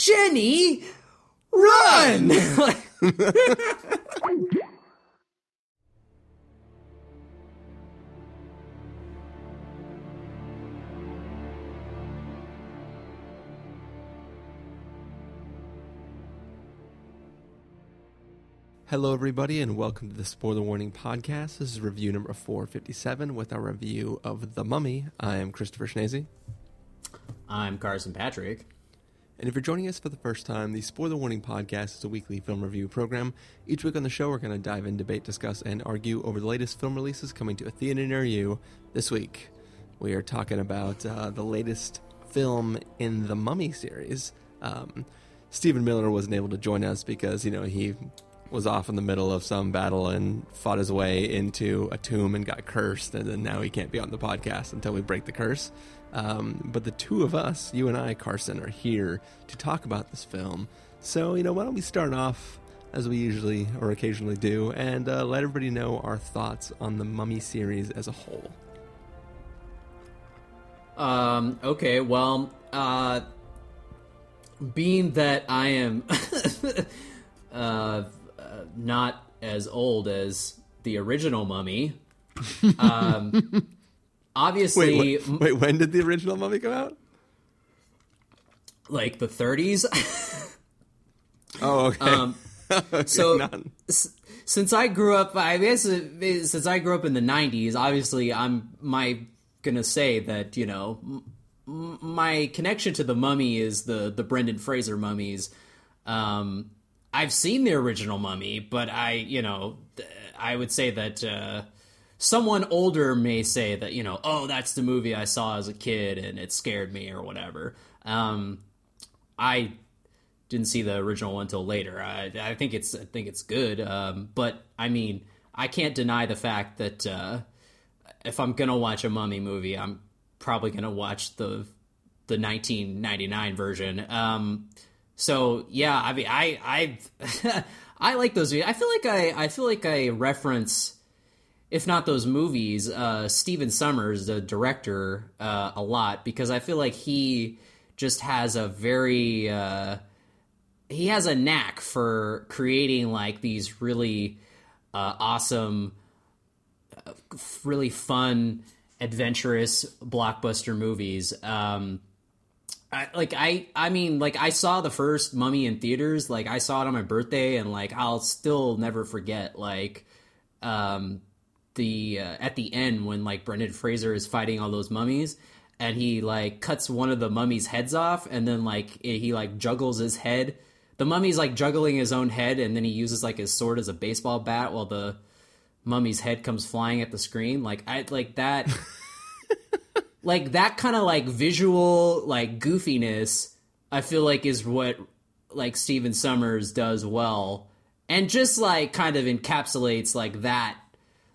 Jenny, run! Hello, everybody, and welcome to the Spoiler Warning Podcast. This is review number 457 with our review of The Mummy. I am Christopher Schnese. I'm Carson Patrick. And if you're joining us for the first time, the Spoiler Warning Podcast is a weekly film review program. Each week on the show, we're going to dive in, debate, discuss, and argue over the latest film releases coming to a theater near you. This week, we are talking about uh, the latest film in the Mummy series. Um, Stephen Miller wasn't able to join us because, you know, he was off in the middle of some battle and fought his way into a tomb and got cursed, and then now he can't be on the podcast until we break the curse. Um, but the two of us, you and I, Carson, are here to talk about this film. So, you know, why don't we start off as we usually or occasionally do and uh, let everybody know our thoughts on the Mummy series as a whole? Um, okay, well, uh, being that I am uh, not as old as the original Mummy. Um, obviously, wait, wait, wait, when did the original Mummy come out? Like the 30s. oh, okay. Um, okay so s- since I grew up, I guess since I grew up in the 90s, obviously I'm my gonna say that you know m- my connection to the Mummy is the the Brendan Fraser mummies. Um, I've seen the original Mummy, but I, you know, I would say that uh, someone older may say that, you know, oh, that's the movie I saw as a kid and it scared me or whatever. Um, I didn't see the original one until later. I, I think it's I think it's good, um, but I mean, I can't deny the fact that uh, if I'm gonna watch a Mummy movie, I'm probably gonna watch the the 1999 version. Um, so yeah, I mean, I I I like those. I feel like I I feel like I reference, if not those movies, uh, Stephen Sommers, the director, uh, a lot because I feel like he just has a very uh, he has a knack for creating like these really uh, awesome, uh, really fun, adventurous blockbuster movies. Um, I, like I I mean like I saw the first Mummy in theaters like I saw it on my birthday and like I'll still never forget like um the uh, at the end when like Brendan Fraser is fighting all those mummies and he like cuts one of the mummies heads off and then like he like juggles his head. The mummy's like juggling his own head and then he uses like his sword as a baseball bat while the mummy's head comes flying at the screen. Like I like that like that kind of like visual like goofiness i feel like is what like Stephen Sommers does well. And just like kind of encapsulates like that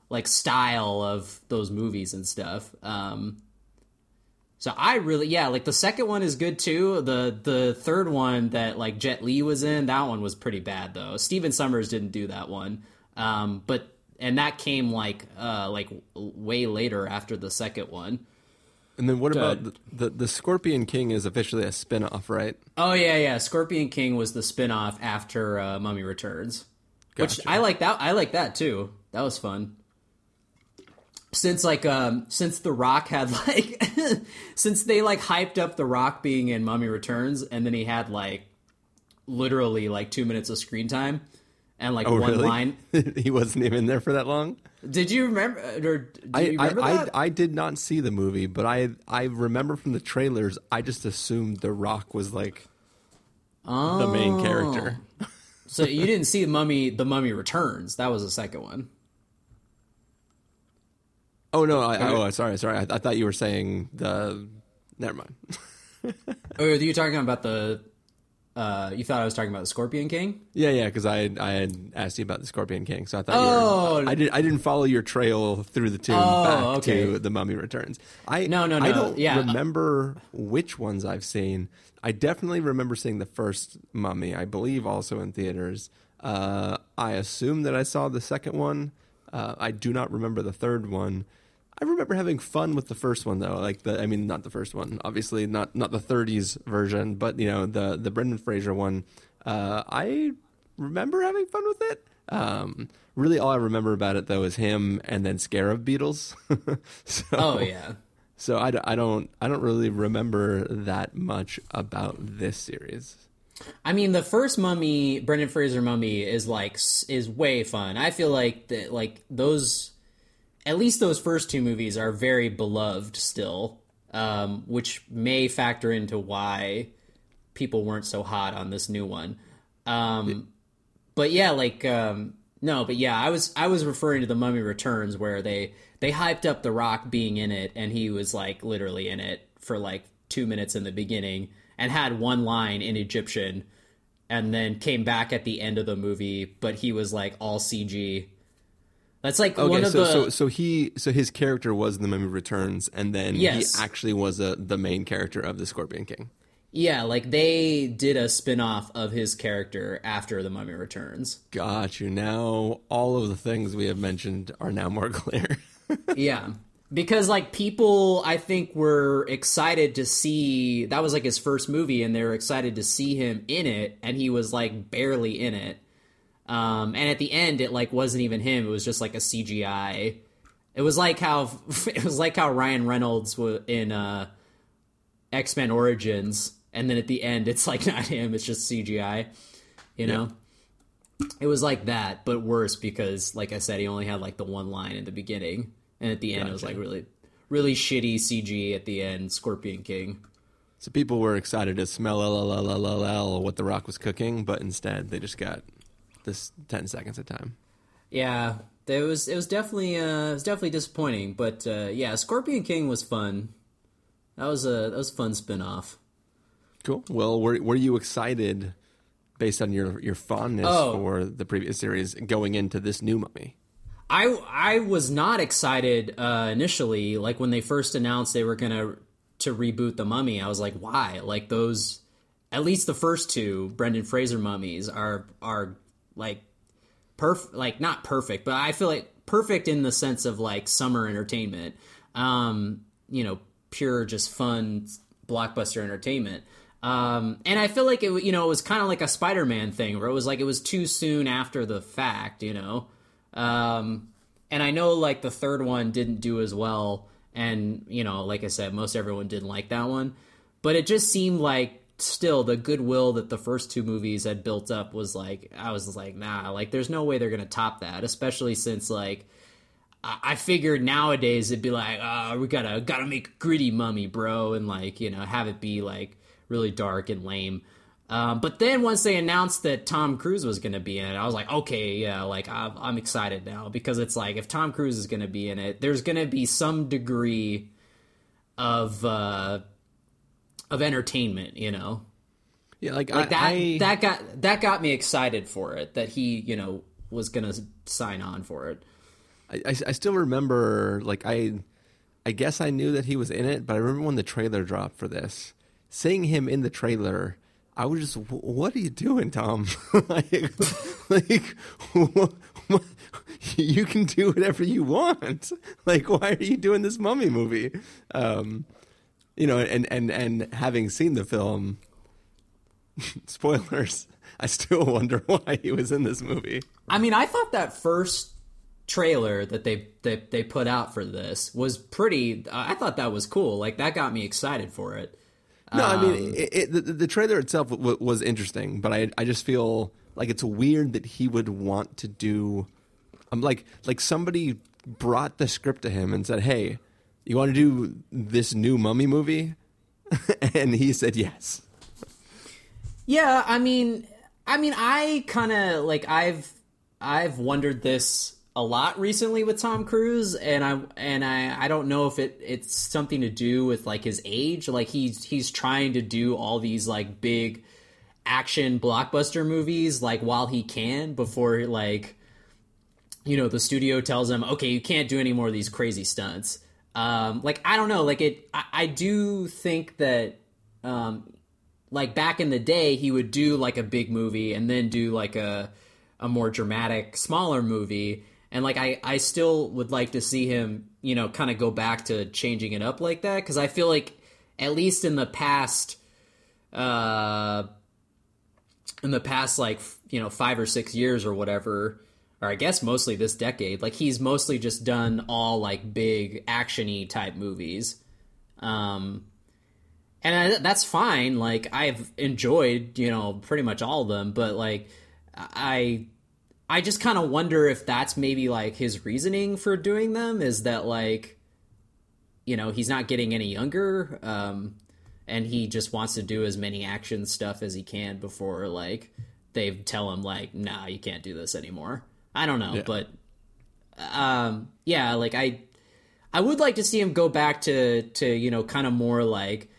like style of those movies and stuff. Um so i really yeah like the second one is good too. The the third one that like Jet Li was in that one was pretty bad though. Stephen Sommers didn't do that one. Um but and that came like uh like way later after the second one and then what about the, the, the Scorpion King is officially a spin-off, right? Oh yeah, yeah. Scorpion King was the spin-off after uh, Mummy Returns. Gotcha. Which I like that I like that too. That was fun. Since like um since The Rock had like since they like hyped up The Rock being in Mummy Returns and then he had like literally like 2 minutes of screen time and like oh, one really? line. he wasn't even there for that long. Did you remember? Or I, you remember I, that? I, I, did not see the movie, but I I remember from the trailers. I just assumed The Rock was like oh. the main oh. character. so you didn't see the Mummy? The Mummy Returns. That was the second one. Oh no! I, oh, sorry, sorry. I, I, thought you were saying the. Never mind. oh, are you talking about the uh, you thought I was talking about the Scorpion King? Yeah, yeah, because I I had asked you about the Scorpion King, so I thought. Oh, you were, I did. I didn't follow your trail through the tomb oh, back okay. to the Mummy Returns. I no, no, no. I don't yeah. remember which ones I've seen. I definitely remember seeing the first Mummy. I believe also in theaters. Uh, I assume that I saw the second one. Uh, I do not remember the third one. I remember having fun with the first one though. Like the, I mean, not the first one, obviously, not not the '30s version, but you know, the the Brendan Fraser one. Uh, I remember having fun with it. Um, really, all I remember about it though is him and then Scarab Beetles. so, oh yeah. So I, I don't I don't really remember that much about this series. I mean, the first Mummy, Brendan Fraser Mummy, is like is way fun. I feel like that like those, at least those first two movies are very beloved still, um, which may factor into why people weren't so hot on this new one. Um, yeah. But yeah, like um, no, but yeah, I was I was referring to the Mummy Returns where they they hyped up The Rock being in it, and he was like literally in it for like two minutes in the beginning and had one line in Egyptian, and then came back at the end of the movie, but he was like all CG. That's like okay, one of so, the. So, so he, so his character was the Mummy Returns, and then yes. he actually was a, the main character of the Scorpion King. Yeah, like they did a spin-off of his character after The Mummy Returns. Got you. Now all of the things we have mentioned are now more clear. yeah. Because like people I think were excited to see that was like his first movie and they were excited to see him in it and he was like barely in it. Um and at the end it like wasn't even him, it was just like a CGI. It was like how it was like how Ryan Reynolds was in uh X-Men Origins and then at the end it's like not him, it's just CGI. You know? Yeah. It was like that, but worse because like I said, he only had like the one line in the beginning. And at the end gotcha. it was like really really shitty CG at the end, Scorpion King. So people were excited to smell l what the rock was cooking, but instead they just got this ten seconds of time. Yeah, it was it was definitely uh, it was definitely disappointing, but uh, yeah, Scorpion King was fun. That was a that was a fun spin off. Cool. Well, were were you excited based on your your fondness oh. for the previous series going into this new Mummy? I I was not excited uh, initially. Like when they first announced they were gonna to reboot the Mummy, I was like, why? Like those, at least the first two Brendan Fraser mummies are are like perfect, like not perfect, but I feel like perfect in the sense of like summer entertainment. Um, you know, pure just fun blockbuster entertainment. Um, and I feel like it, you know, it was kind of like a Spider-Man thing where it was like it was too soon after the fact, you know. Um, and I know like the third one didn't do as well, and you know, like I said, most everyone didn't like that one, but it just seemed like still the goodwill that the first two movies had built up was like I was like, nah, like there's no way they're gonna top that, especially since like. I figured nowadays it'd be like, uh, we gotta gotta make gritty mummy, bro, and like you know have it be like really dark and lame. Um, but then once they announced that Tom Cruise was going to be in it, I was like, okay, yeah, like I'm, I'm excited now because it's like if Tom Cruise is going to be in it, there's going to be some degree of uh, of entertainment, you know. Yeah, like, like I, that. I... That got that got me excited for it. That he, you know, was going to sign on for it. I, I, I still remember, like I, I guess I knew that he was in it, but I remember when the trailer dropped for this seeing him in the trailer, I was just, what are you doing, Tom? like, like what, what, you can do whatever you want. Like, why are you doing this mummy movie? Um, you know, and, and, and having seen the film, spoilers, I still wonder why he was in this movie. I mean, I thought that first trailer that they, they they put out for this was pretty. I thought that was cool. Like that got me excited for it. No, um, I mean um, it, it, the, the, trailer itself w- was interesting, but I I just feel like it's weird that he would want to do. I'm um, like like somebody brought the script to him and said, "Hey, you want to do this new Mummy movie?" and he said yes. Yeah, I mean, I mean, I kind of like I've I've wondered this a lot recently with Tom Cruise, and I and I I don't know if it it's something to do with like his age. Like he's he's trying to do all these like big action blockbuster movies like while he can before like you know the studio tells him okay you can't do any more of these crazy stunts um like i don't know like it i, I do think that um like back in the day he would do like a big movie and then do like a a more dramatic smaller movie. And like I I still would like to see him you know, kind of go back to changing it up like that. Because I feel like at least in the past, uh, in the past like you know five or six years or whatever, or I guess mostly this decade, like he's mostly just done all like big actiony type movies. Um, and I, that's fine. Like I've enjoyed, you know, pretty much all of them, but like I I just kind of wonder if that's maybe like his reasoning for doing them is that like you know, he's not getting any younger um and he just wants to do as many action stuff as he can before like they tell him like, "Nah, you can't do this anymore." I don't know, yeah. but um yeah, like I I would like to see him go back to to you know kind of more like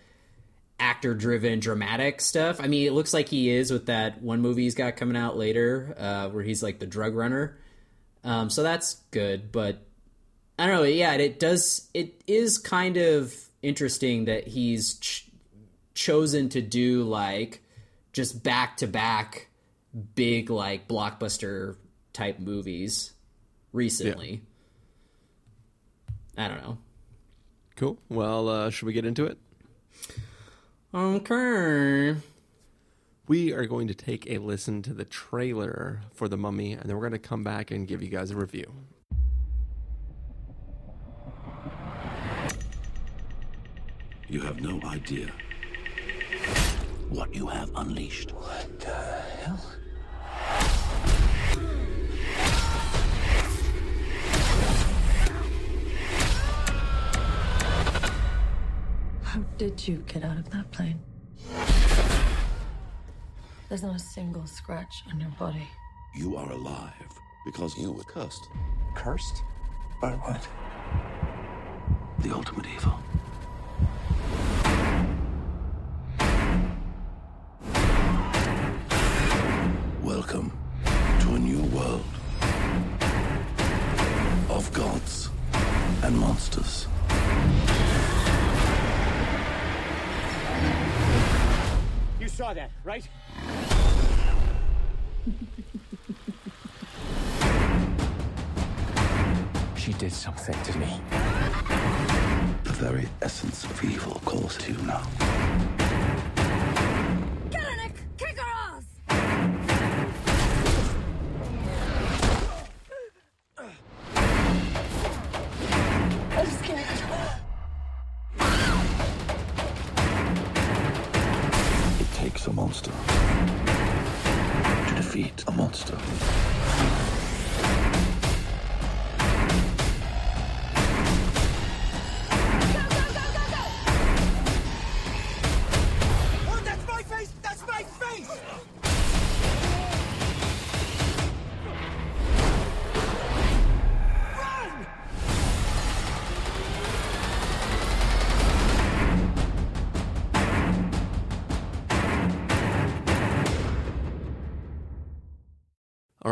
actor driven dramatic stuff. I mean, it looks like he is with that one movie he's got coming out later, uh, where he's like the drug runner. Um, so that's good, but I don't know. Yeah, it does. It is kind of interesting that he's ch- chosen to do like just back to back big like blockbuster type movies recently. Yeah. I don't know. Cool. Well, uh, should we get into it? Okay. We are going to take a listen to the trailer for The Mummy, and then we're going to come back and give you guys a review. You have no idea what you have unleashed. What the hell? How did you get out of that plane? There's not a single scratch on your body. You are alive because you were cursed. Cursed? By what? The ultimate evil. Welcome to a new world of gods and monsters. Saw that, right? she did something to me. The very essence of evil calls to you now.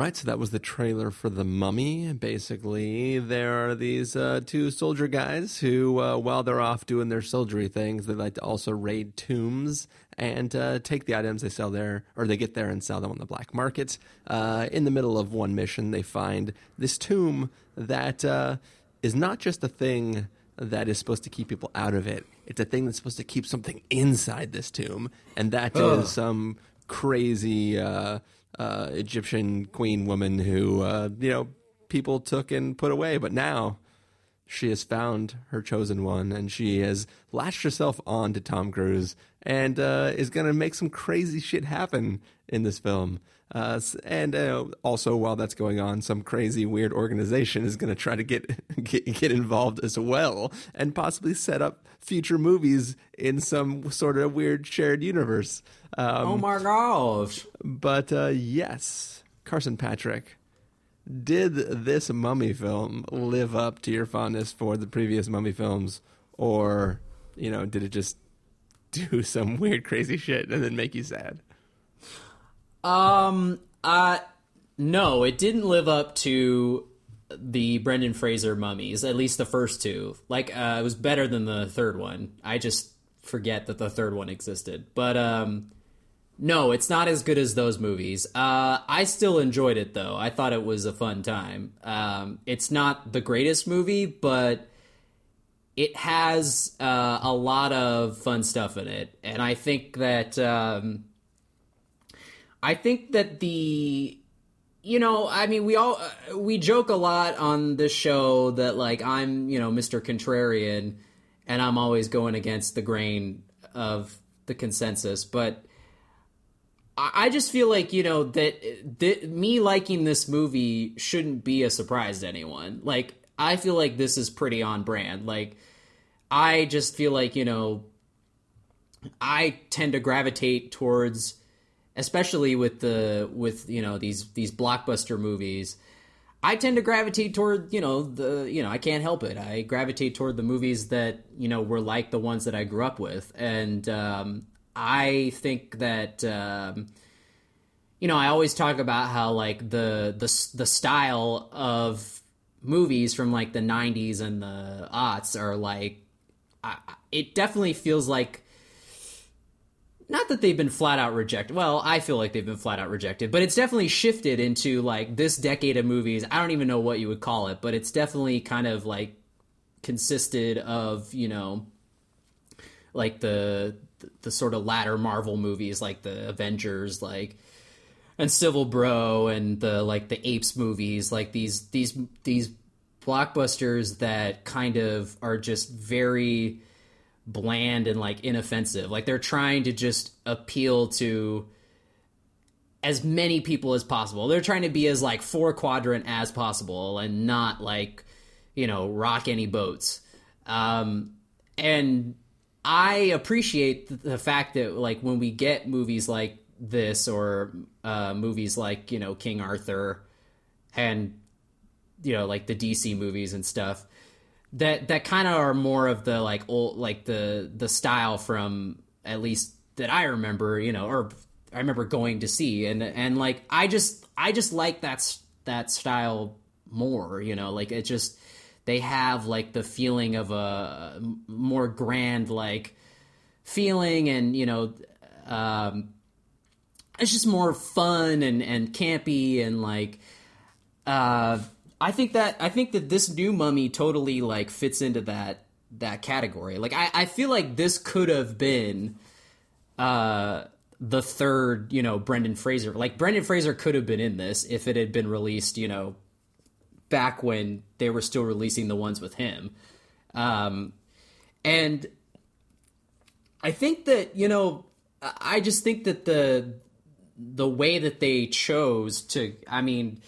Right, so that was the trailer for The Mummy. Basically, there are these uh, two soldier guys who, uh, while they're off doing their soldiery things, they like to also raid tombs and uh, take the items they sell there, or they get there and sell them on the black market. Uh, in the middle of one mission, they find this tomb that uh, is not just a thing that is supposed to keep people out of it. It's a thing that's supposed to keep something inside this tomb, and that is some crazy uh, uh, Egyptian queen woman who uh, you know people took and put away, but now she has found her chosen one, and she has latched herself on to Tom Cruise and uh, is going to make some crazy shit happen in this film. Uh, and uh, also, while that's going on, some crazy weird organization is going to try to get, get get involved as well, and possibly set up future movies in some sort of weird shared universe. Um, oh my gosh! But uh, yes, Carson Patrick, did this Mummy film live up to your fondness for the previous Mummy films, or you know, did it just do some weird, crazy shit and then make you sad? Um, uh, no, it didn't live up to the Brendan Fraser mummies, at least the first two. Like, uh, it was better than the third one. I just forget that the third one existed. But, um, no, it's not as good as those movies. Uh, I still enjoyed it though. I thought it was a fun time. Um, it's not the greatest movie, but it has uh, a lot of fun stuff in it, and I think that um, I think that the you know I mean we all uh, we joke a lot on this show that like I'm you know Mr. Contrarian, and I'm always going against the grain of the consensus, but. I just feel like you know that, that me liking this movie shouldn't be a surprise to anyone. Like I feel like this is pretty on brand. Like I just feel like you know I tend to gravitate towards, especially with the with you know these these blockbuster movies. I tend to gravitate toward you know the you know I can't help it. I gravitate toward the movies that you know were like the ones that I grew up with, and um, I think that um, you know I always talk about how like the the the style of movies from like the 90s and the aughts are like I, it definitely feels like not that they've been flat out rejected. Well, I feel like they've been flat out rejected, but it's definitely shifted into like this decade of movies. I don't even know what you would call it, but it's definitely kind of like consisted of, you know, like the the sort of latter Marvel movies like the Avengers like and Civil Bro and the like the Apes movies like these these these blockbusters that kind of are just very bland and like inoffensive. Like they're trying to just appeal to as many people as possible. They're trying to be as like four quadrant as possible and not like you know rock any boats. Um and I appreciate the fact that like when we get movies like this or uh, movies like you know King Arthur and you know like the DC movies and stuff that that kind of are more of the like old like the the style from at least that I remember you know or I remember going to see. And and like I just I just like that that style more you know? Like it just they have like the feeling of a more grand like feeling and you know um it's just more fun and and campy and like uh i think that i think that this new mummy totally like fits into that that category like i i feel like this could have been uh the third you know brendan fraser like brendan fraser could have been in this if it had been released you know back when they were still releasing the ones with him. Um, and I think that, you know, I just think that the the way that they chose to I mean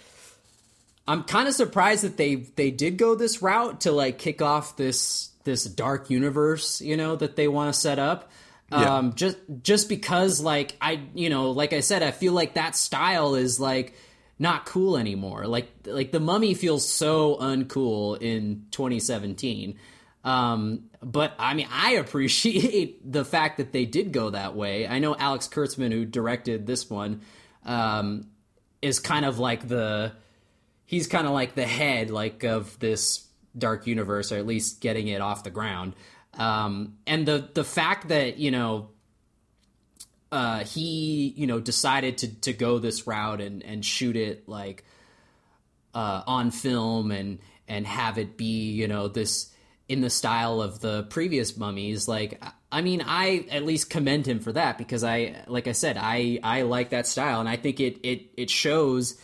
I'm kind of surprised that they they did go this route to like kick off this this dark universe, you know, that they want to set up. Yeah. Um just just because like I you know, like I said, I feel like that style is like not cool anymore. Like like the mummy feels so uncool in 2017. Um, but I mean, I appreciate the fact that they did go that way. I know Alex Kurtzman, who directed this one, um, is kind of like the he's kind of like the head like of this dark universe, or at least getting it off the ground. Um, and the the fact that you know uh, he you know decided to to go this route and and shoot it like uh, on film and and have it be you know this in the style of the previous mummies like i mean i at least commend him for that because i like i said i i like that style and i think it it it shows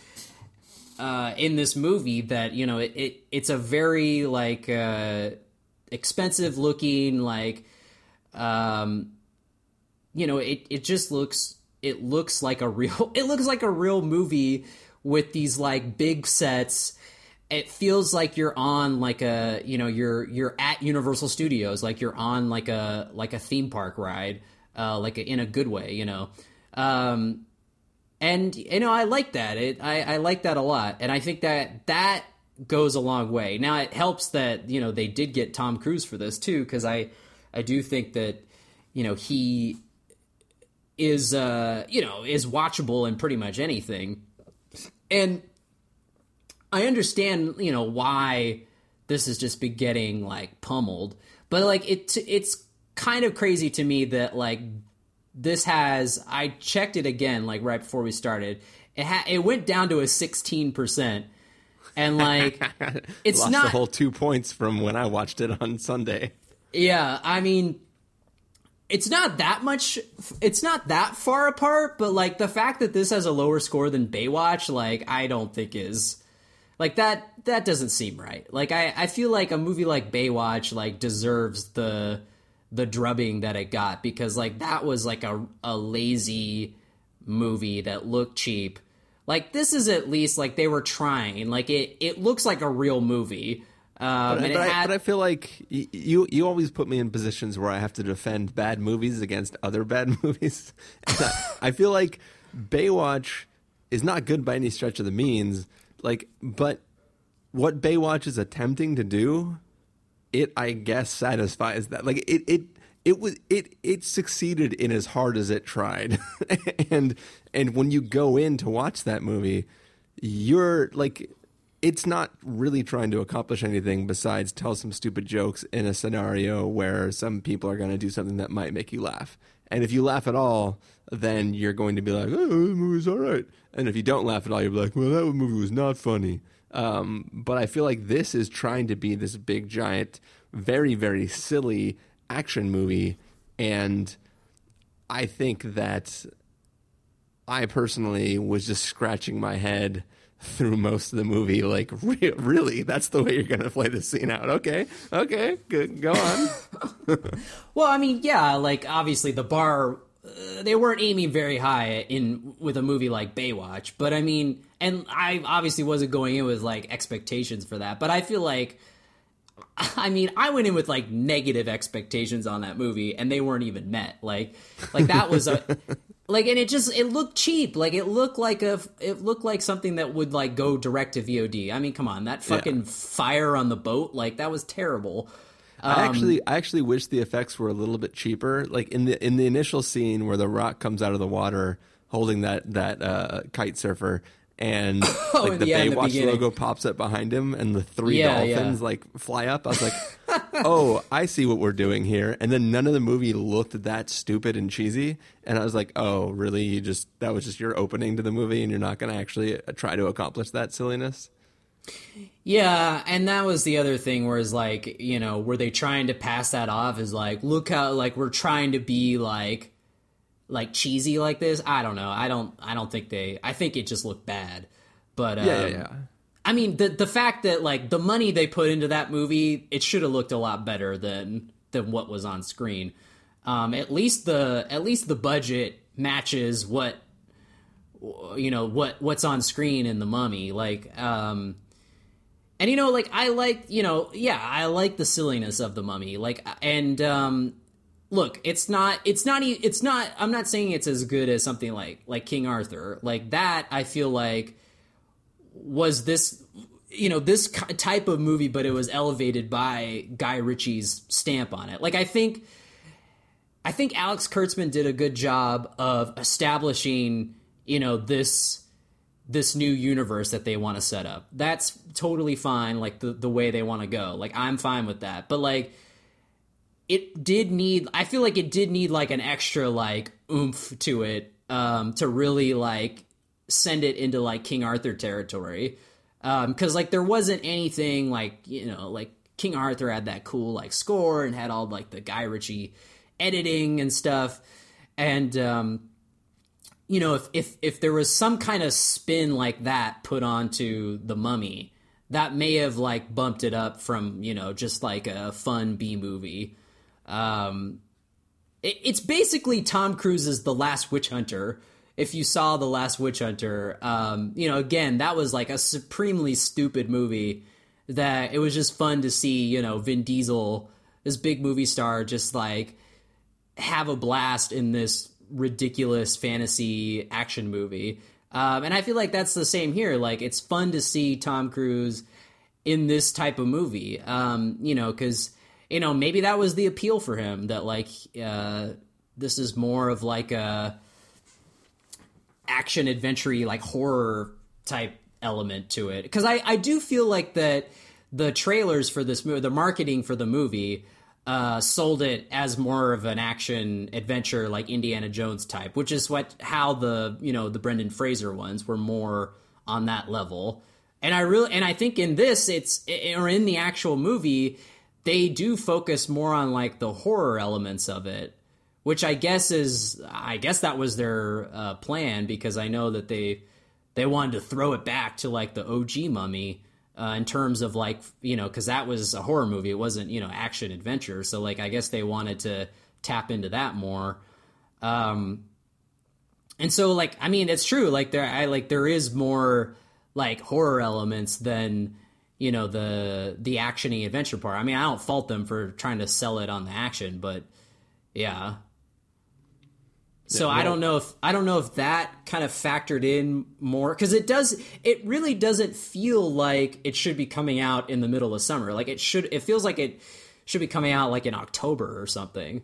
uh in this movie that you know it, it it's a very like uh expensive looking like um you know it it just looks it looks like a real it looks like a real movie with these like big sets. It feels like you're on like a you know you're you're at Universal Studios like you're on like a like a theme park ride uh like a, in a good way you know? Um and you know I like that. It I I like that a lot. And I think that that goes a long way. Now it helps that you know they did get Tom Cruise for this too cuz I I do think that you know he is uh you know is watchable in pretty much anything. And I understand, you know, why this has just been getting like pummeled, but like it it's kind of crazy to me that like this has I checked it again like right before we started. It ha- it went down to a 16% and like it's Lost not the whole two points from when I watched it on Sunday. Yeah, I mean, it's not that much. It's not that far apart, but like the fact that this has a lower score than Baywatch, like I don't think is like that. That doesn't seem right. Like I, I feel like a movie like Baywatch like deserves the the drubbing that it got because like that was like a a lazy movie that looked cheap. Like this is at least like they were trying. Like it it looks like a real movie. Um, But, and but it I, had, but I feel like you you always put me in positions where I have to defend bad movies against other bad movies. I, I feel like Baywatch is not good by any stretch of the means. Like, but what Baywatch is attempting to do, it I guess satisfies that. Like it it it was it it succeeded in as hard as it tried, and and when you go in to watch that movie, you're like it's not really trying to accomplish anything besides tell some stupid jokes in a scenario where some people are going to do something that might make you laugh. And if you laugh at all, then you're going to be like, "Oh, the movie's all right." And if you don't laugh at all, you're like, "Well, that movie was not funny." Um, but I feel like this is trying to be this big, giant, very, very silly action movie, and I think that I personally was just scratching my head through most of the movie. Like, re- really, that's the way you're going to play this scene out? Okay, okay, good, go on. Well, I mean, yeah, like obviously the bar uh, they weren't aiming very high in with a movie like Baywatch, but I mean, and I obviously wasn't going in with like expectations for that, but I feel like I mean, I went in with like negative expectations on that movie and they weren't even met. Like like that was a like and it just it looked cheap. Like it looked like a it looked like something that would like go direct to VOD. I mean, come on, that fucking fire on the boat, like that was terrible. I actually, I actually wish the effects were a little bit cheaper. Like in the in the initial scene where the rock comes out of the water holding that that uh, kite surfer, and like the yeah, in the Baywatch logo pops up behind him, and the three Yeah, yeah. dolphins like fly up. I was like, oh, I see what we're doing here. And then none of the movie looked that stupid and cheesy, and I was like, oh, really? You just that was just your opening to the movie, and you're not going to actually uh, try to accomplish that silliness. Yeah, and that was the other thing where it's like, you know, were they trying to pass that off as like, look how like we're trying to be like like cheesy like this? I don't know. I don't I don't think they I think it just looked bad. But um, Yeah, yeah, yeah. I mean the the fact that like the money they put into that movie, it should have looked a lot better than than what was on screen. Um, at least the at least the budget matches what you know what what's on screen in the mummy like um and you know like i like you know yeah i like the silliness of the mummy like and um look it's not it's not it's not i'm not saying it's as good as something like like king arthur like that i feel like was this you know this type of movie but it was elevated by guy ritchie's stamp on it like i think I think Alex Kurtzman did a good job of establishing, you know, this this new universe that they want to set up. That's totally fine, like the the way they want to go. Like I'm fine with that. But like it did need I feel like it did need like an extra like oomph to it um to really like send it into like King Arthur territory. Um cuz like there wasn't anything like, you know, like King Arthur had that cool like score and had all like the Guy Ritchie editing and stuff. And um you know, if if if there was some kind of spin like that put onto the Mummy, that may have like bumped it up from you know just like a fun B movie. Um, it, it's basically Tom Cruise's The Last Witch Hunter. If you saw The Last Witch Hunter, um, you know, again, that was like a supremely stupid movie that it was just fun to see, you know, Vin Diesel, this big movie star, just like have a blast in this ridiculous fantasy action movie. Um, and I feel like that's the same here. Like, it's fun to see Tom Cruise in this type of movie. Um, you know, because you know maybe that was the appeal for him that like uh, this is more of like a action adventure like horror type element to it. Because I I do feel like that the trailers for this movie, the marketing for the movie. Uh, sold it as more of an action adventure like Indiana Jones type, which is what how the you know the Brendan Fraser ones were more on that level and I really and I think in this it's or in the actual movie they do focus more on like the horror elements of it, which I guess is I guess that was their uh, plan because I know that they they wanted to throw it back to like the OG Mummy. Uh, in terms of like you know because that was a horror movie. It wasn't you know action adventure. So like i guess they wanted to tap into that more. Um and so like i mean it's true. Like there i like there is more like horror elements than you know the the actiony adventure part i mean i don't fault them for trying to sell it on the action but yeah so Yeah, i don't know if i don't know if that kind of factored in more because it does it really doesn't feel like it should be coming out in the middle of summer like it should it feels like it should be coming out like in october or something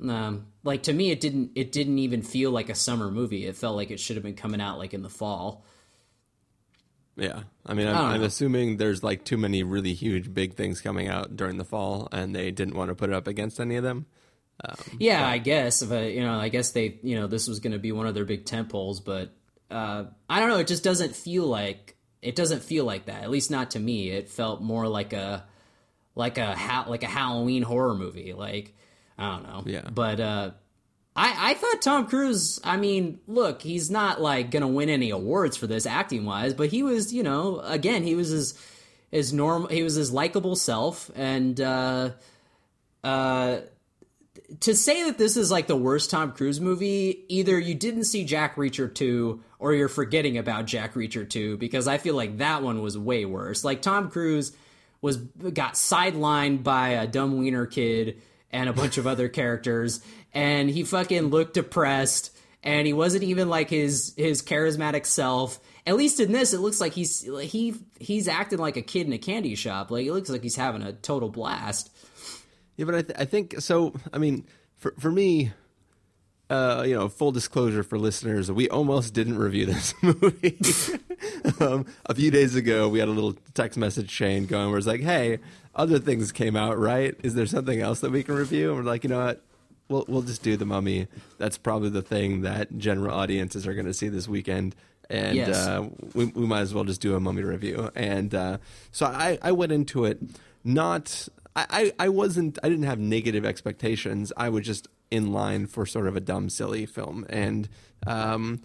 um, like to me, it didn't. It didn't even feel like a summer movie. It felt like it should have been coming out like in the fall. Yeah, I mean, I'm, I I'm assuming there's like too many really huge, big things coming out during the fall, and they didn't want to put it up against any of them. Yeah, I guess. But you know, I guess they, you know, this was going to be one of their big tent poles, but uh, I don't know. It just doesn't feel like it doesn't feel like that. At least not to me. It felt more like a like a ha- like a Halloween horror movie. Like I don't know. Yeah. But uh, I I thought Tom Cruise. I mean, look, he's not like going to win any awards for this acting wise, but he was, you know, again, he was his his normal. He was his likable self, and uh, uh to say that this is like the worst Tom Cruise movie, either you didn't see Jack Reacher 2 or you're forgetting about Jack Reacher 2 because I feel like that one was way worse. Like Tom Cruise was got sidelined by a dumb wiener kid and a bunch of other characters and he fucking looked depressed and he wasn't even like his his charismatic self. At least in this it looks like he's he he's acting like a kid in a candy shop. Like it looks like he's having a total blast. Yeah, but I, th- I think so. I mean, for for me, uh, you know, full disclosure for listeners, we almost didn't review this movie. um, a few days ago, we had a little text message chain going where it's like, "Hey, other things came out, right? Is there something else that we can review?" And we're like, you know what? We'll we'll just do the Mummy. That's probably the thing that general audiences are going to see this weekend. And Yes. uh, we, we might as well just do a mummy review. And uh, so I, I went into it not, I, I wasn't, I didn't have negative expectations. I was just in line for sort of a dumb, silly film. And, um,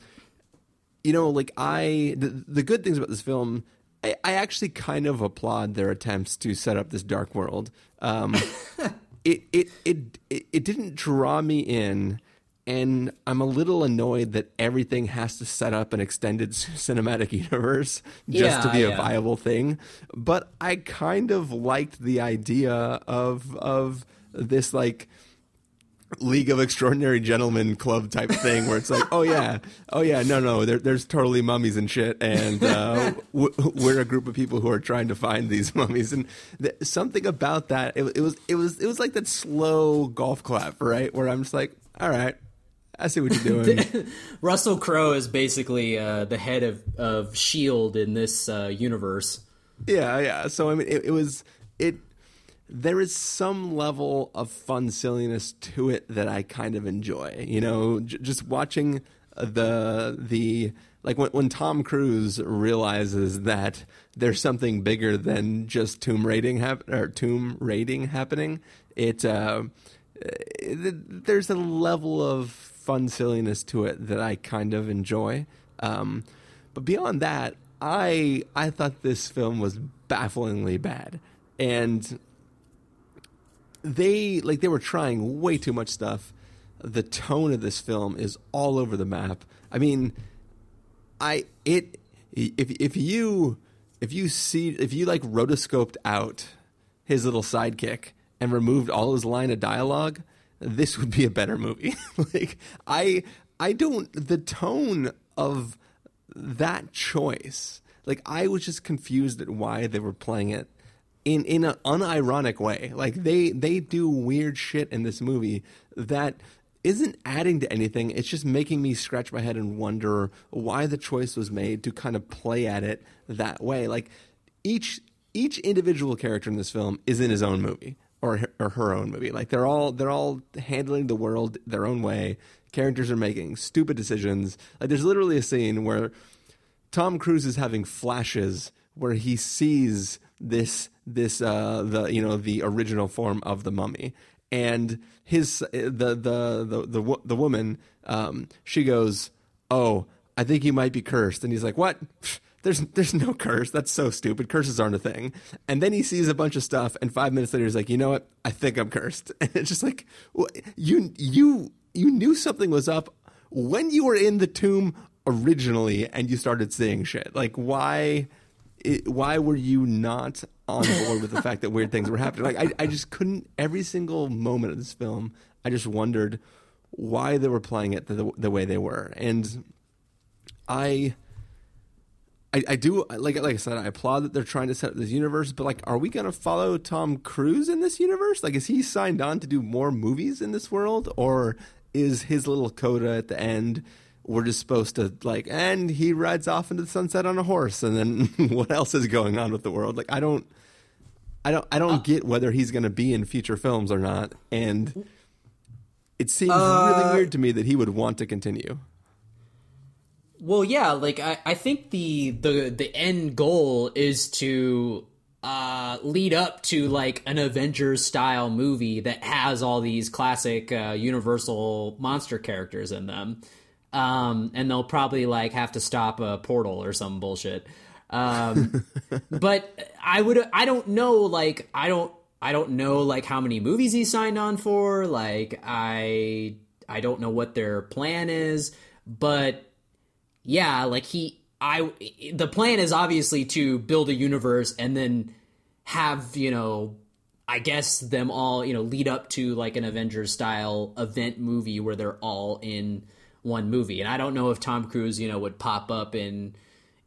you know, like I, the, the good things about this film, I, I actually kind of applaud their attempts to set up this dark world. Um, it, it, it, it, it didn't draw me in. And I'm a little annoyed that everything has to set up an extended cinematic universe just to Yeah, be a yeah. viable thing. But I kind of liked the idea of of this like League of Extraordinary Gentlemen club type thing where it's like, oh yeah, oh yeah, no, no, there, there's totally mummies and shit, and uh, w- we're a group of people who are trying to find these mummies, and th- something about that, it, it was, it was, it was like that slow golf clap, right? Where I'm just like, all right, I see what you're doing. Russell Crowe is basically uh, the head of, of Shield in this uh, universe. Yeah, yeah. So I mean, it, it was it. There is some level of fun silliness to it that I kind of enjoy. You know, j- just watching the the like when when Tom Cruise realizes that there's something bigger than just tomb raiding hap- or tomb raiding happening. It, uh, it there's a level of fun silliness to it that I kind of enjoy. Um, but beyond that, I I thought this film was bafflingly bad, and they like they were trying way too much stuff. The tone of this film is all over the map. I mean, I it if if you if you see if you like rotoscoped out his little sidekick and removed all his line of dialogue, this would be a better movie. like I I don't the tone of that choice. Like I was just confused at why they were playing it in in an unironic way. Like they they do weird shit in this movie that isn't adding to anything. It's just making me scratch my head and wonder why the choice was made to kind of play at it that way. Like each each individual character in this film is in his own movie or or her own movie. Like they're all they're all handling the world their own way. Characters are making stupid decisions. Like there's literally a scene where Tom Cruise is having flashes where he sees this this uh the you know the original form of the mummy. And his the the the the, the woman um she goes oh i think you might be cursed. And he's like what? There's there's no curse. That's so stupid. Curses aren't a thing. And then he sees a bunch of stuff and 5 minutes later he's like you know what? I think i'm cursed. And it's just like you you you knew something was up when you were in the tomb originally and you started seeing shit. Like why it, why were you not on board with the fact that weird things were happening? Like, I, I just couldn't. Every single moment of this film, I just wondered why they were playing it the, the way they were, and I. I, I do like like I said I applaud that they're trying to set up this universe, but like, are we gonna follow Tom Cruise in this universe? Like, is he signed on to do more movies in this world, or is his little coda at the end we're just supposed to like and he rides off into the sunset on a horse and then what else is going on with the world? Like i don't i don't i don't get whether he's going to be in future films or not and it seems really weird to me that he would want to continue. Well, yeah, like I, I think the the the end goal is to uh, lead up to like an Avengers style movie that has all these classic uh, Universal monster characters in them, um, and they'll probably like have to stop a portal or some bullshit. Um, but I would I don't know like I don't I don't know like how many movies he signed on for. Like I I don't know what their plan is, but yeah, like he I the plan is obviously to build a universe and then have, you know, I guess them all, you know, lead up to like an Avengers style event movie where they're all in one movie. And I don't know if Tom Cruise, you know, would pop up in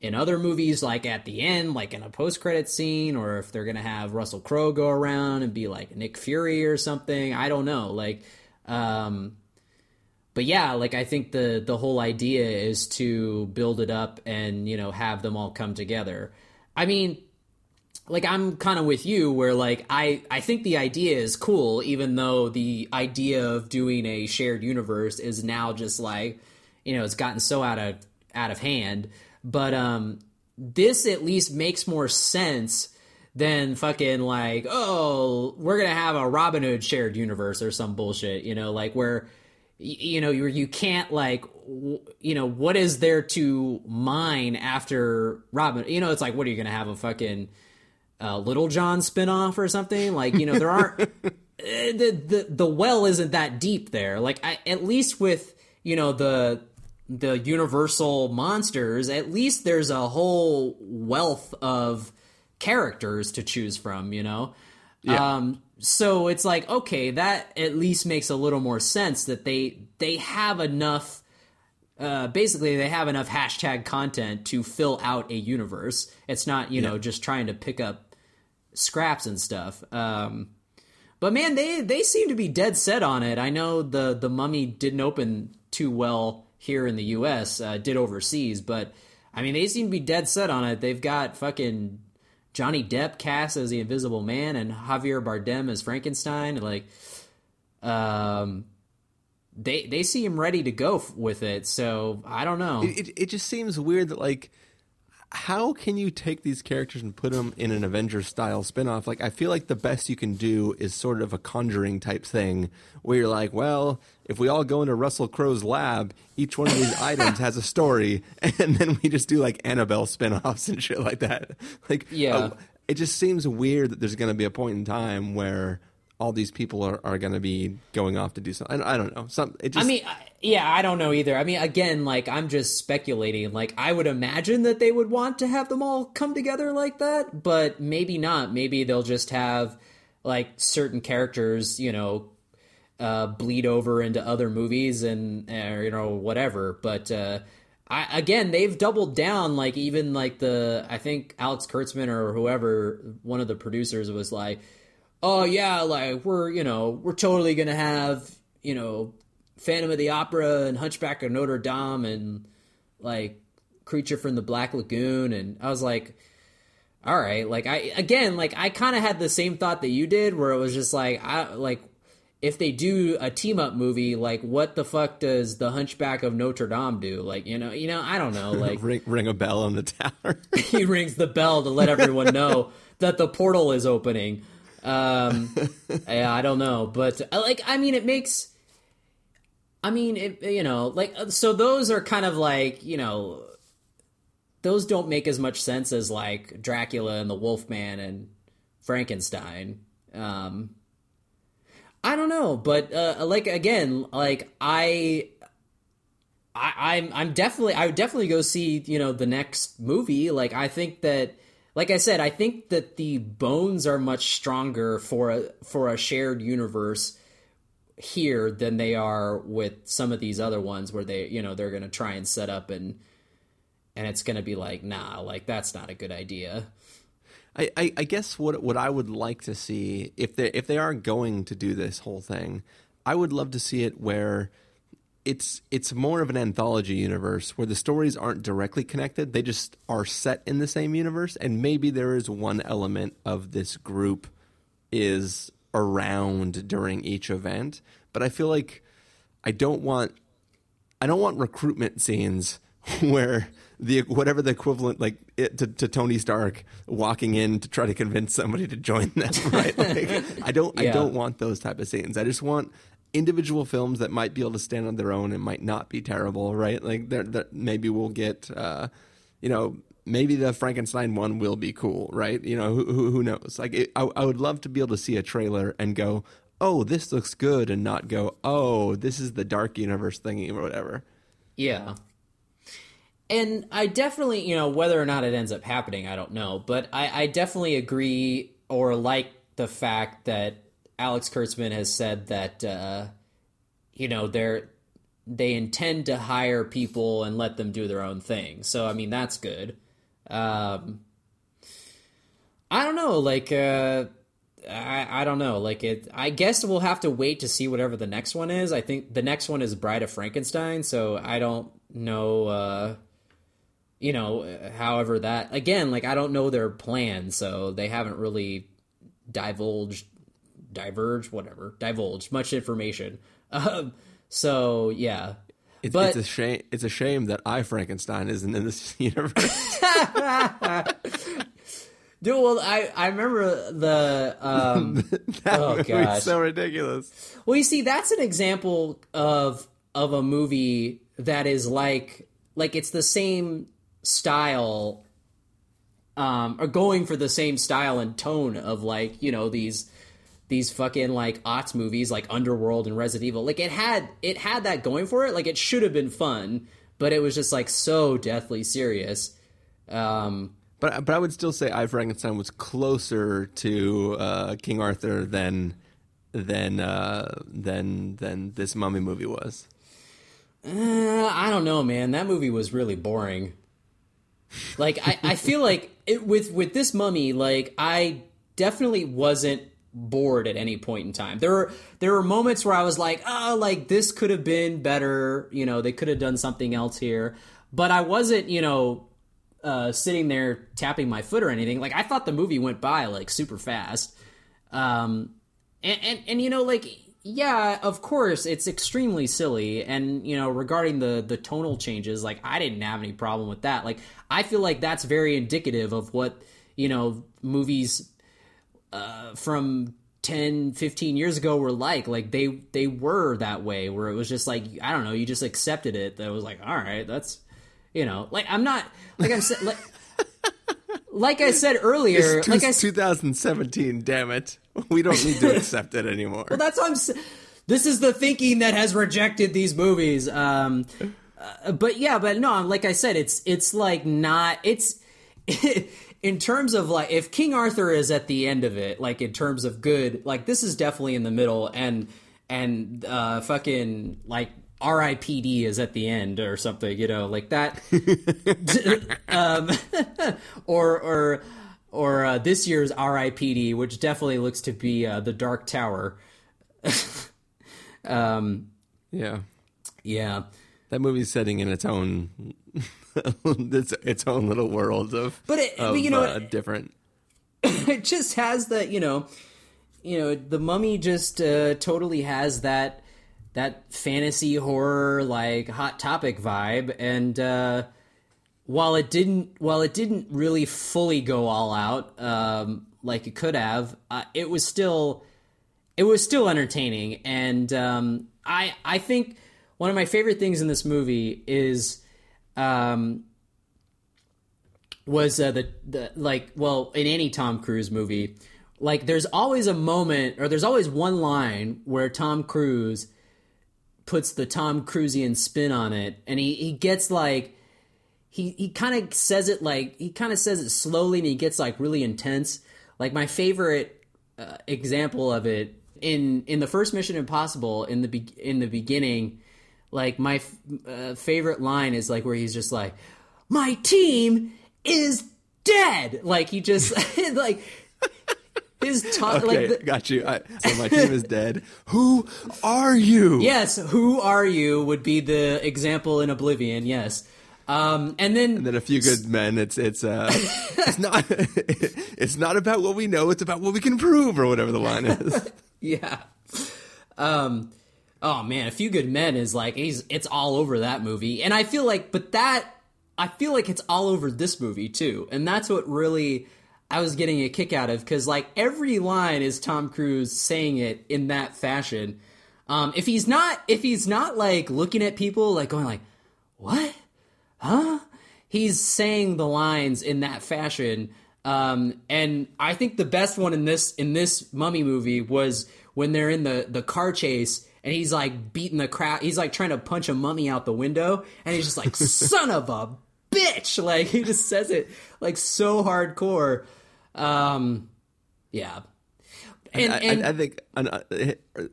in other movies like at the end, like in a post credit scene, or if they're gonna have Russell Crowe go around and be like Nick Fury or something. I don't know. Like um but yeah, like I think the the whole idea is to build it up and you know have them all come together. I mean, like I'm kind of with you where like I I think the idea is cool even though the idea of doing a shared universe is now just like you know it's gotten so out of out of hand. But um this at least makes more sense than fucking like oh we're going to have a Robin Hood shared universe or some bullshit you know? Like where you know you you can't like you know what is there to mine after Robin you know? It's like what are you going to have a fucking uh, Little John spinoff or something. Like you know there aren't uh, the the the well isn't that deep there. Like I, at least with you know the the Universal monsters, at least there's a whole wealth of characters to choose from. You know. Um, so it's like okay, that at least makes a little more sense that they they have enough uh, basically they have enough hashtag content to fill out a universe. It's not you know just trying to pick up scraps and stuff. Um, but man, they they seem to be dead set on it. I know the the Mummy didn't open too well here in the U.S. Uh, did overseas, but I mean they seem to be dead set on it. They've got fucking Johnny Depp cast as the Invisible Man and Javier Bardem as Frankenstein. Like, um, they they seem ready to go f- with it. So I don't know. it, it, it just seems weird that like how can you take these characters and put them in an Avengers style spin-off? Like I feel like the best you can do is sort of a conjuring type thing where you're like, well, if we all go into Russell Crowe's lab, each one of these items has a story and then we just do like Annabelle spin-offs and shit like that. Like Yeah. uh, it just seems weird that there's going to be a point in time where all these people are, are going to be going off to do something. I, I don't know. Some it just I mean, yeah, I don't know either. I mean, again, like I'm just speculating. Like I would imagine that they would want to have them all come together like that, but maybe not. Maybe they'll just have like certain characters, you know, uh, bleed over into other movies and or, you know whatever. But uh, I, again, they've doubled down. Like even like the I think Alex Kurtzman or whoever one of the producers was like, oh yeah, like we're you know we're totally gonna have you know Phantom of the Opera and Hunchback of Notre Dame and like Creature from the Black Lagoon, and I was like, all right, like I again like I kind of had the same thought that you did, where it was just like I like if they do a team up movie, like what the fuck does the Hunchback of Notre Dame do? Like you know, you know, I don't know. Like ring, ring a bell on the tower. he rings the bell to let everyone know that the portal is opening. Um, yeah, I don't know, but uh, like, I mean, it makes. I mean, it, you know, like, uh, so those are kind of like, you know, those don't make as much sense as like Dracula and the Wolfman and Frankenstein. Um, I don't know, but uh, like again, like I, I, I'm I'm definitely I would definitely go see you know the next movie. Like I think that, like I said, I think that the bones are much stronger for a for a shared universe here than they are with some of these other ones where they you know they're gonna try and set up and and it's gonna be like nah like that's not a good idea. I, I, I guess what what I would like to see if they if they are going to do this whole thing, I would love to see it where it's it's more of an anthology universe where the stories aren't directly connected. They just are set in the same universe, and maybe there is one element of this group is around during each event. But I feel like I don't want I don't want recruitment scenes where the whatever the equivalent like it, to, to Tony Stark walking in to try to convince somebody to join them. Right? Like, I don't I don't want those type of scenes. I just want individual films that might be able to stand on their own and might not be terrible. Right? Like there that maybe we'll get. Uh, you know. Maybe the Frankenstein one will be cool, right? You know, who, who, who knows? Like, it, I, I would love to be able to see a trailer and go, "Oh, this looks good," and not go, "Oh, this is the dark universe thingy" or whatever. Yeah. And I definitely, you know, whether or not it ends up happening, I don't know. But I, I definitely agree or like the fact that Alex Kurtzman has said that, uh, you know, they're they intend to hire people and let them do their own thing. So I mean, that's good. Um, I don't know, like. Uh, I, I don't know. Like it, I guess we'll have to wait to see whatever the next one is. I think the next one is Bride of Frankenstein, so I don't know. Uh, you know, however that again, like I don't know their plan, so they haven't really divulged, diverged, whatever, divulge much information. Um, so yeah, It's, But- it's a shame. It's a shame that I Frankenstein isn't in this universe. dude. Well, I I remember the um. that Oh, gosh. so ridiculous. Well, you see, that's an example of of a movie that is like like it's the same style, um, or going for the same style and tone of like you know these these fucking like aughts movies like Underworld and Resident Evil. Like it had it had that going for it. Like it should have been fun, but it was just like so deathly serious. Um, But but I would still say I Frankenstein was closer to uh, King Arthur than than uh, than than this Mummy movie was. Uh, I don't know, man. That movie was really boring. Like I, I feel like it, with with this mummy, like I definitely wasn't bored at any point in time. There were there were moments where I was like, oh, like this could have been better. You know, they could have done something else here. But I wasn't, you know, uh, sitting there tapping my foot or anything. Like I thought the movie went by like super fast. Um, and, and and you know like yeah of course it's extremely silly and you know regarding the the tonal changes like i didn't have any problem with that like i feel like that's very indicative of what you know movies uh from 10 15 years ago were like like they they were that way where it was just like i don't know you just accepted it that was like all right that's you know like i'm not like i'm like like I said earlier, It's like I two- 2017. Damn it, we don't need to accept it anymore. Well, that's what I'm. This is the thinking that has rejected these movies. Um, uh, but yeah, but no, like I said, it's it's like not it's. in terms of like if King Arthur is at the end of it, like in terms of good, like this is definitely in the middle, and and uh, fucking like R.I.P.D. is at the end or something, you know, like that. um, or or or uh, this year's R.I.P.D., which definitely looks to be uh, the Dark Tower. um, yeah, yeah, that movie's setting in its own its, its own little world of But it- of, but you know uh, what- different. it just has the you know you know, the Mummy just uh, totally has that that fantasy horror like hot topic vibe, and uh, while it didn't while it didn't really fully go all out um, like it could have, uh, it was still it was still entertaining, and um, I I think one of my favorite things in this movie is um, was uh, the the like well in any Tom Cruise movie like there's always a moment or there's always one line where Tom Cruise puts the Tom Cruisian spin on it and he he gets like he he kind of says it like he kind of says it slowly and he gets like really intense. Like my favorite uh, example of it in in the first Mission Impossible in the be- in the beginning like my f- uh, favorite line is like where he's just like my team is dead like he just like his tongue Okay, like the, got you. I, so my team is dead. Who are you? yes who are you would be the example in oblivion yes um and then And then a few good men. It's it's uh, it's not it's not about what we know. It's about what we can prove, or whatever the line is. yeah um oh man a few good men is like he's it's all over that movie and i feel like but that i feel like it's all over this movie too and that's what really i was getting a kick out of because like every line is tom cruise saying it in that fashion um if he's not if he's not like looking at people like going like what huh? He's saying the lines in that fashion. Um, and I think the best one in this in this mummy movie was when they're in the, the car chase and he's like beating the crowd. He's like trying to punch a mummy out the window, and he's just like, "Son of a bitch!" Like he just says it like so hardcore. Um, yeah, and, I, and I, I think uh,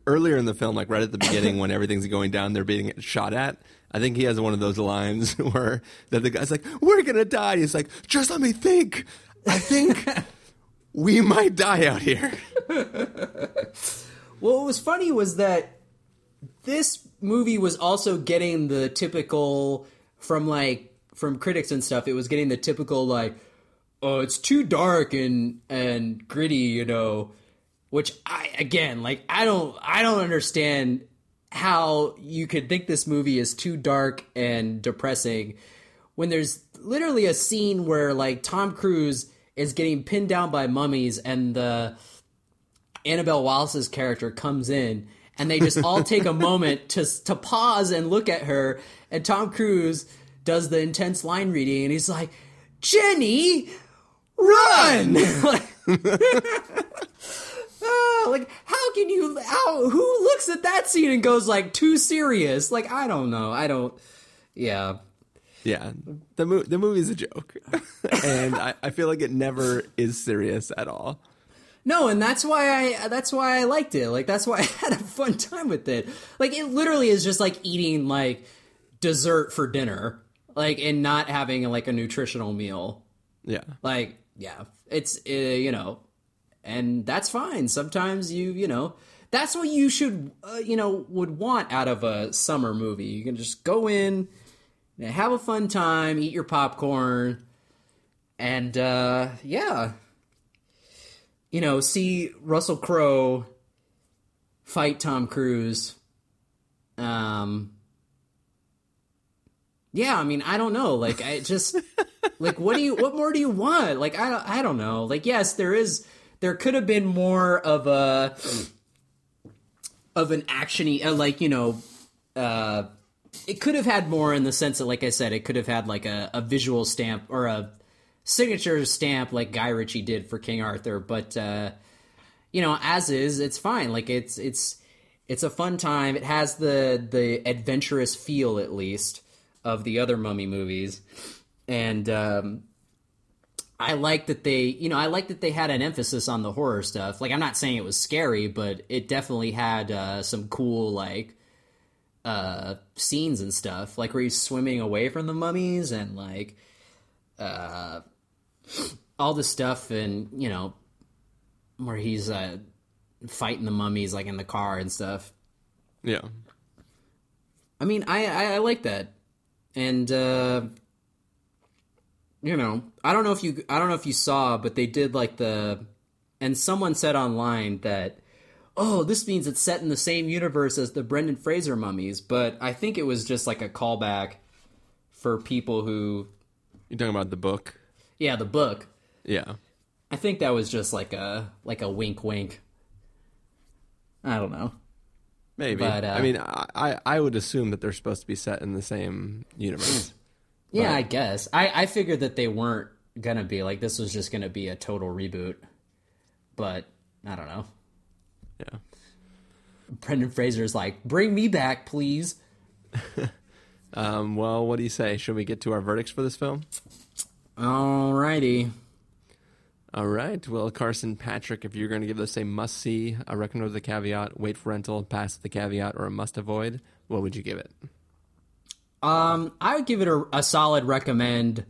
earlier in the film, like right at the beginning, when everything's going down, they're being shot at. I think he has one of those lines where that the guy's like, "We're gonna die." He's like, "Just let me think. I think we might die out here." Well, what was funny was that this movie was also getting the typical from like from critics and stuff. It was getting the typical like, oh, it's too dark and and gritty, you know. Which I again like I don't I don't understand how you could think this movie is too dark and depressing when there's literally a scene where like Tom Cruise is getting pinned down by mummies and the Annabelle Wallis's character comes in and they just all take a moment to to pause and look at her. And Tom Cruise does the intense line reading and he's like Jenny run! Ah, like how can you how who looks at that scene and goes like too serious? Like I don't know. I don't yeah. Yeah, the mo- the movie's a joke, and I, I feel like it never is serious at all. No, and that's why I that's why I liked it. Like that's why I had a fun time with it. Like it literally is just like eating like dessert for dinner, like and not having like a nutritional meal. Yeah, Like yeah, it's uh, you know, and that's fine. Sometimes you you know that's what you should uh, you know would want out of a summer movie. You can just go in, have a fun time, eat your popcorn, and uh, yeah, you know, see Russell Crowe fight Tom Cruise. Um, yeah, I mean, I don't know. Like, I just like, what do you, what more do you want? Like, I, don't- I don't know. Like, yes, there is, there could have been more of a, of an actiony, uh, like you know, uh, it could have had more in the sense that, like I said, it could have had like a, a visual stamp or a signature stamp like Guy Ritchie did for King Arthur. But uh, you know, as is, it's fine. Like it's it's it's a fun time. It has the the adventurous feel at least of the other Mummy movies, and um, I like that they you know I like that they had an emphasis on the horror stuff. Like I'm not saying it was scary, but it definitely had uh, some cool like uh scenes and stuff like where he's swimming away from the mummies and like uh all the stuff and you know where he's uh fighting the mummies like in the car and stuff yeah. i mean i i, I like that and uh you know i don't know if you i don't know if you saw but they did like the and someone said online that oh, this means it's set in the same universe as the Brendan Fraser mummies, but I think it was just like a callback for people who, You're talking about the book? Yeah, the book. Yeah. I think that was just like a like a wink, wink. I don't know. Maybe. But, uh, I mean, I, I would assume that they're supposed to be set in the same universe. Yeah, But- I guess. I I figured that they weren't gonna be like this was just gonna be a total reboot, but I don't know. yeah. Brendan Fraser's like, bring me back, please. Um, well, what do you say? Should we get to our verdicts for this film? Alrighty. All right. Well, Carson Patrick, if you're going to give this a must see, a recommend with a caveat, wait for rental, pass the caveat, or a must avoid, what would you give it? Um, I would give it a, a solid recommend.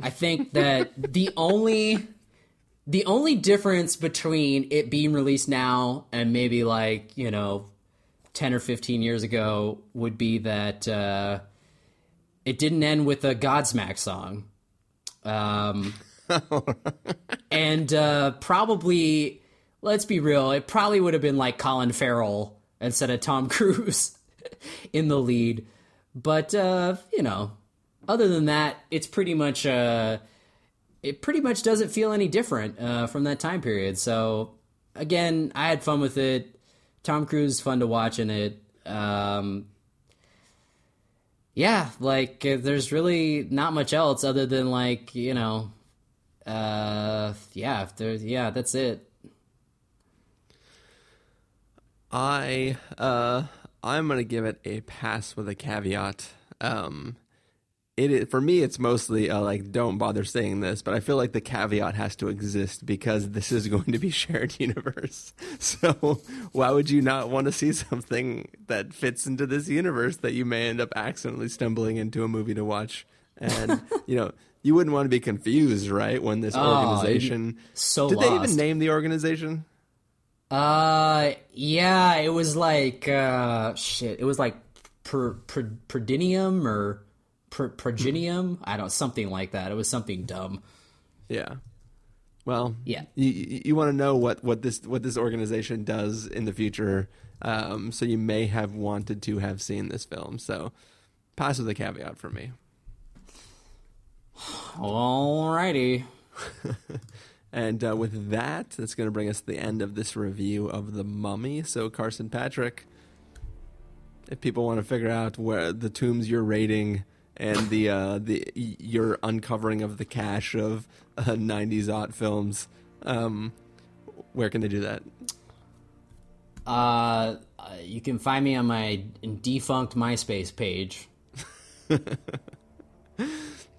I think that the only the only difference between it being released now and maybe like you know ten or fifteen years ago would be that uh, it didn't end with a Godsmack song, um, and uh, probably let's be real, it probably would have been like Colin Farrell instead of Tom Cruise in the lead. But uh, you know, other than that, it's pretty much uh, it pretty much doesn't feel any different uh, from that time period. So again, I had fun with it. Tom Cruise fun to watch in it. Um, yeah, like uh, there's really not much else other than like you know, uh, yeah, there's yeah, that's it. I uh I'm gonna give it a pass with a caveat. Um it is, for me it's mostly uh, like don't bother saying this, but I feel like the caveat has to exist because this is going to be shared universe. So why would you not want to see something that fits into this universe that you may end up accidentally stumbling into a movie to watch? And you know, you wouldn't want to be confused, right? When this organization so did they even name the organization? Uh, yeah, it was like uh, shit. It was like per, per, Perdinium or per, Progenium. I don't know, something like that. It was something dumb. Yeah. Well, Yeah. You, you, you want to know what, what this what this organization does in the future, um, so you may have wanted to have seen this film. So, pass with a caveat for me. Alrighty. And uh, with that, that's going to bring us to the end of this review of the Mummy. So, Carson Patrick, if people want to figure out where the tombs you're rating and the uh, the your uncovering of the cache of uh, '90s art films, um, where can they do that? Uh, you can find me on my defunct MySpace page.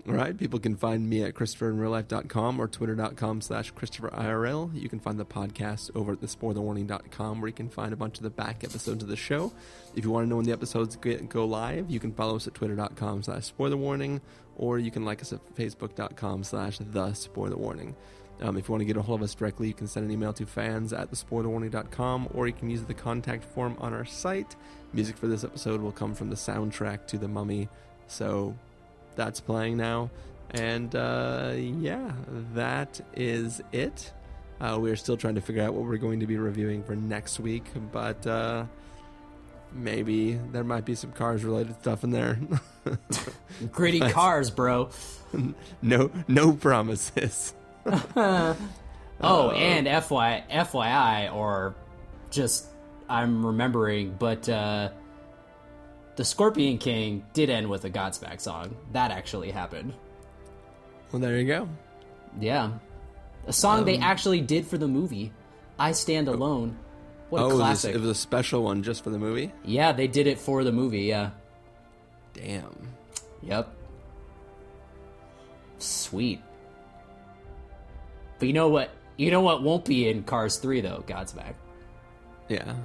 All right, people can find me at ChristopherInRealLife.com or Twitter.com slash ChristopherIRL. You can find the podcast over at TheSpoilerWarning.com where you can find a bunch of the back episodes of the show. If you want to know when the episodes go live, you can follow us at Twitter.com slash SpoilerWarning or you can like us at Facebook.com slash The SpoilerWarning. Um, if you want to get a hold of us directly, you can send an email to fans at thespoilerwarning.com or you can use the contact form on our site. Music for this episode will come from the soundtrack to The Mummy. So that's playing now. And uh, yeah, that is it. Uh, we're still trying to figure out what we're going to be reviewing for next week, but uh, maybe there might be some cars related stuff in there. Gritty cars, bro. no, no promises. Oh, and FY, FYI, or just I'm remembering, but uh, the Scorpion King did end with a Godsmack song. That actually happened. Well, there you go. Yeah, a song they um, actually did for the movie. I Stand oh. Alone. What a oh, it was, classic! it was a special one just for the movie. yeah, they did it for the movie. Yeah. Damn. Yep. Sweet. But you know what? You know what won't be in Cars 3 though, Godsmack. Yeah.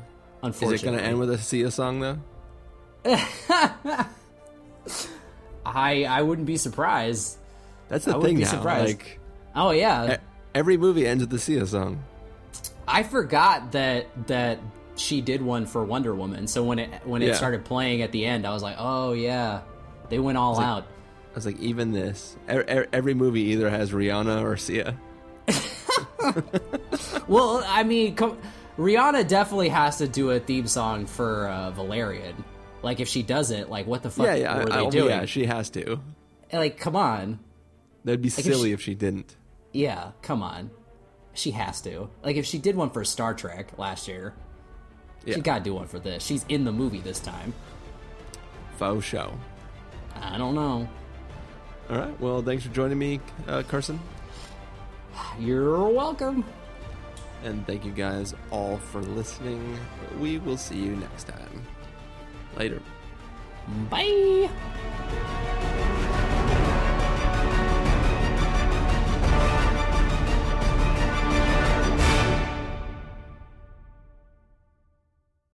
Unfortunately. Is it going to end with a Sia song though? I I wouldn't be surprised. That's I the wouldn't thing now. surprised. Like Oh yeah. every movie ends with the Sia song. I forgot that that she did one for Wonder Woman. So when it when it Yeah. started playing at the end, I was like, "Oh yeah. They went all like- out." I was like, even this, e- e- every movie either has Rihanna or Sia. Well, I mean, come, Rihanna definitely has to do a theme song for uh, Valerian. Like if she doesn't, like what the fuck yeah, yeah, were I- they I- doing? yeah. She has to. Like, come on. That'd be if silly she- if she didn't. Yeah, come on. She has to. Like if she did one for Star Trek last year, Yeah. she gotta do one for this. She's in the movie this time. Faux show. I don't know. All right. Well, thanks for joining me, uh, Carson. You're welcome. And thank you guys all for listening. We will see you next time later. Bye.